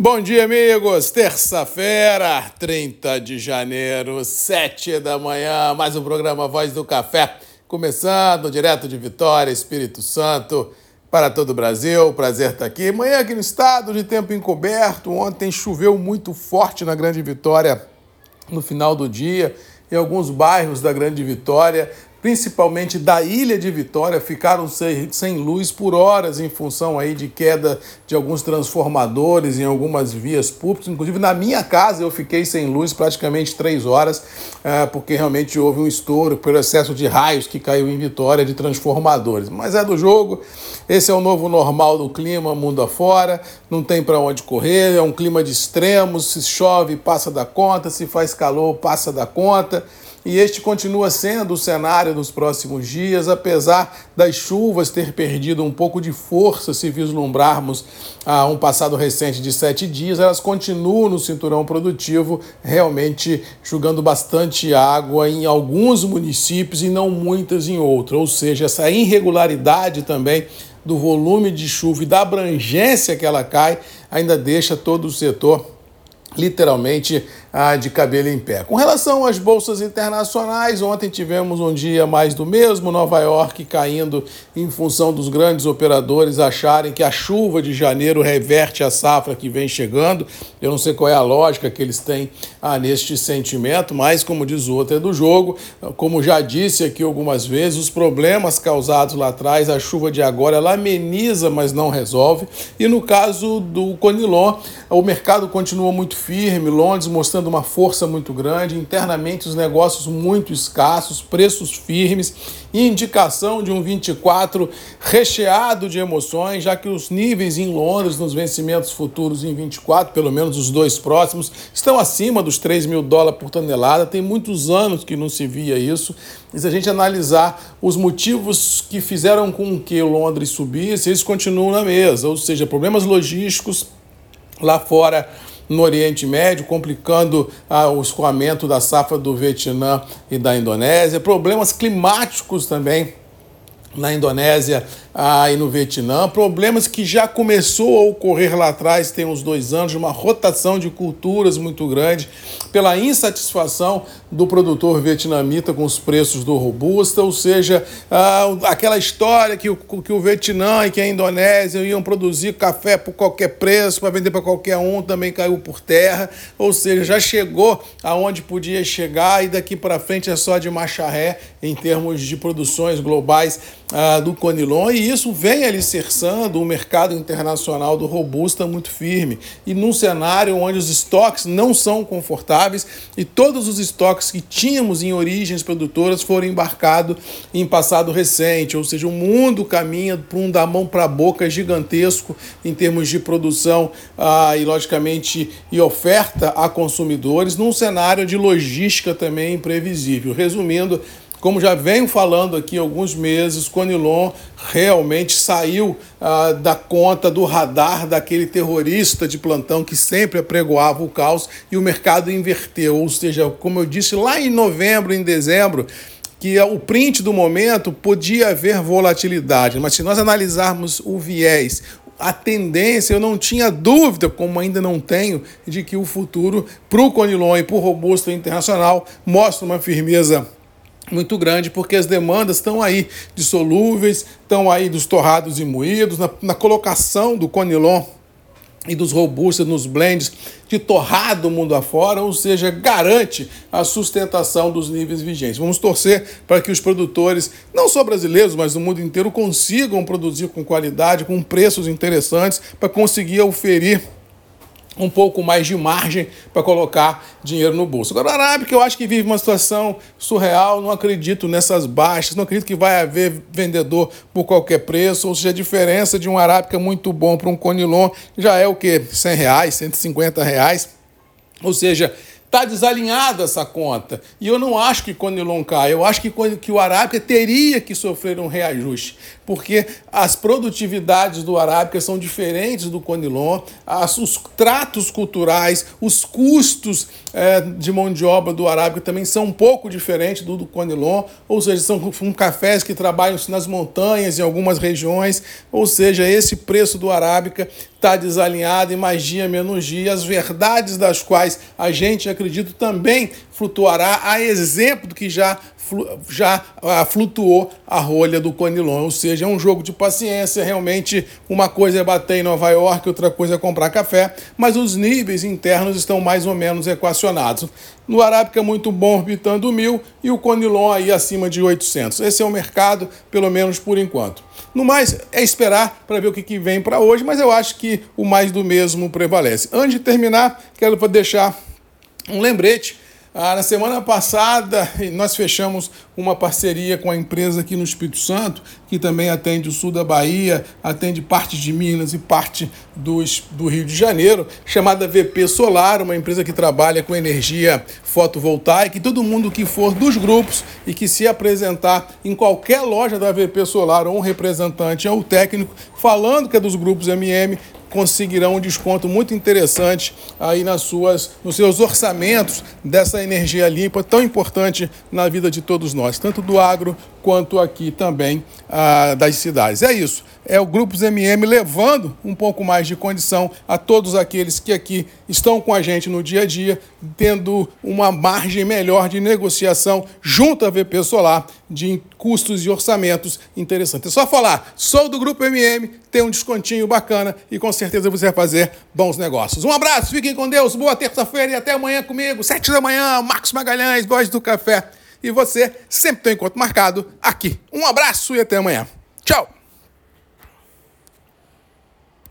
Bom dia, amigos. Terça-feira, 30 de janeiro, 7 da manhã, mais um programa Voz do Café, começando direto de Vitória, Espírito Santo, para todo o Brasil. Prazer estar aqui. Manhã aqui no estado, de tempo encoberto. Ontem choveu muito forte na Grande Vitória no final do dia, em alguns bairros da Grande Vitória principalmente da ilha de Vitória, ficaram sem, luz por horas em função aí de queda de alguns transformadores em algumas vias públicas. Inclusive na minha casa eu fiquei sem luz praticamente três horas, é, porque realmente houve um estouro pelo excesso de raios que caiu em Vitória de transformadores. Mas é do jogo, esse é o novo normal do clima mundo afora, não tem para onde correr, é um clima de extremos, se chove passa da conta, se faz calor passa da conta e este continua sendo o cenário nos próximos dias, apesar das chuvas ter perdido um pouco de força se vislumbrarmos a um passado recente de sete dias, elas continuam no cinturão produtivo, realmente jogando bastante água em alguns municípios e não muitas em outros, ou seja, essa irregularidade também do volume de chuva e da abrangência que ela cai ainda deixa todo o setor literalmente ah, de cabelo em pé. Com relação às bolsas internacionais, ontem tivemos um dia mais do mesmo, Nova York caindo em função dos grandes operadores acharem que a chuva de janeiro reverte a safra que vem chegando. Eu não sei qual é a lógica que eles têm ah, neste sentimento, mas como diz o outro é do jogo, como já disse aqui algumas vezes, os problemas causados lá atrás, a chuva de agora ela ameniza, mas não resolve. E no caso do Conilon, o mercado continua muito firme, Londres mostrando uma força muito grande, internamente os negócios muito escassos, preços firmes, indicação de um 24 recheado de emoções, já que os níveis em Londres nos vencimentos futuros em 24, pelo menos os dois próximos, estão acima dos 3 mil dólares por tonelada. Tem muitos anos que não se via isso. E se a gente analisar os motivos que fizeram com que Londres subisse, eles continuam na mesa, ou seja, problemas logísticos lá fora no Oriente Médio, complicando ah, o escoamento da safra do Vietnã e da Indonésia, problemas climáticos também na Indonésia ah, e no Vietnã, problemas que já começou a ocorrer lá atrás, tem uns dois anos, uma rotação de culturas muito grande, pela insatisfação do produtor vietnamita com os preços do robusta, ou seja, ah, aquela história que o, que o Vietnã e que a Indonésia iam produzir café por qualquer preço, para vender para qualquer um, também caiu por terra, ou seja, já chegou aonde podia chegar e daqui para frente é só de marcha ré em termos de produções globais ah, do Conilon e isso vem alicerçando o mercado internacional do Robusta muito firme. E num cenário onde os estoques não são confortáveis e todos os estoques que tínhamos em origens produtoras foram embarcados em passado recente, ou seja, o mundo caminha para um da mão para a boca gigantesco em termos de produção ah, e, logicamente, e oferta a consumidores, num cenário de logística também imprevisível. Resumindo, como já venho falando aqui há alguns meses, Conilon realmente saiu ah, da conta do radar daquele terrorista de plantão que sempre apregoava o caos e o mercado inverteu. Ou seja, como eu disse lá em novembro, em dezembro, que o print do momento podia haver volatilidade, mas se nós analisarmos o viés, a tendência, eu não tinha dúvida, como ainda não tenho, de que o futuro para o Conilon e para o Robusto Internacional mostra uma firmeza muito grande, porque as demandas estão aí de solúveis, estão aí dos torrados e moídos, na, na colocação do conilon e dos robustos nos blends de torrado mundo afora, ou seja, garante a sustentação dos níveis vigentes. Vamos torcer para que os produtores, não só brasileiros, mas do mundo inteiro, consigam produzir com qualidade, com preços interessantes, para conseguir oferir um pouco mais de margem para colocar dinheiro no bolso. Agora, a Arábica, eu acho que vive uma situação surreal, não acredito nessas baixas, não acredito que vai haver vendedor por qualquer preço, ou seja, a diferença de um Arábica muito bom para um Conilon já é o quê? 100 reais, 150 reais, ou seja, Está desalinhada essa conta. E eu não acho que Conilon cai, eu acho que, que o Arábica teria que sofrer um reajuste, porque as produtividades do Arábica são diferentes do Conilon, as, os tratos culturais, os custos é, de mão de obra do Arábica também são um pouco diferentes do, do Conilon, ou seja, são, são cafés que trabalham nas montanhas em algumas regiões, ou seja, esse preço do Arábica está desalinhado, e mais dia menos dia, as verdades das quais a gente acredita também flutuará, a exemplo do que já, já ah, flutuou a rolha do Conilon. Ou seja, é um jogo de paciência, realmente uma coisa é bater em Nova York, outra coisa é comprar café, mas os níveis internos estão mais ou menos equacionados. No Arábica é muito bom orbitando mil e o Conilon aí acima de 800. Esse é o mercado, pelo menos por enquanto. No mais, é esperar para ver o que, que vem para hoje, mas eu acho que o mais do mesmo prevalece. Antes de terminar, quero deixar um lembrete ah, na semana passada, nós fechamos uma parceria com a empresa aqui no Espírito Santo, que também atende o sul da Bahia, atende parte de Minas e parte do, do Rio de Janeiro, chamada VP Solar, uma empresa que trabalha com energia fotovoltaica. E todo mundo que for dos grupos e que se apresentar em qualquer loja da VP Solar, ou um representante ou técnico, falando que é dos grupos MM, conseguirão um desconto muito interessante aí nas suas, nos seus orçamentos dessa energia limpa tão importante na vida de todos nós, tanto do agro quanto aqui também ah, das cidades. É isso. É o Grupos MM levando um pouco mais de condição a todos aqueles que aqui estão com a gente no dia a dia, tendo uma margem melhor de negociação junto à VP Solar de custos e orçamentos interessantes. É só falar, sou do Grupo MM, tem um descontinho bacana e com certeza você vai fazer bons negócios. Um abraço, fiquem com Deus, boa terça-feira e até amanhã comigo, sete da manhã, Marcos Magalhães, Voz do Café. E você sempre tem um encontro marcado aqui. Um abraço e até amanhã. Tchau!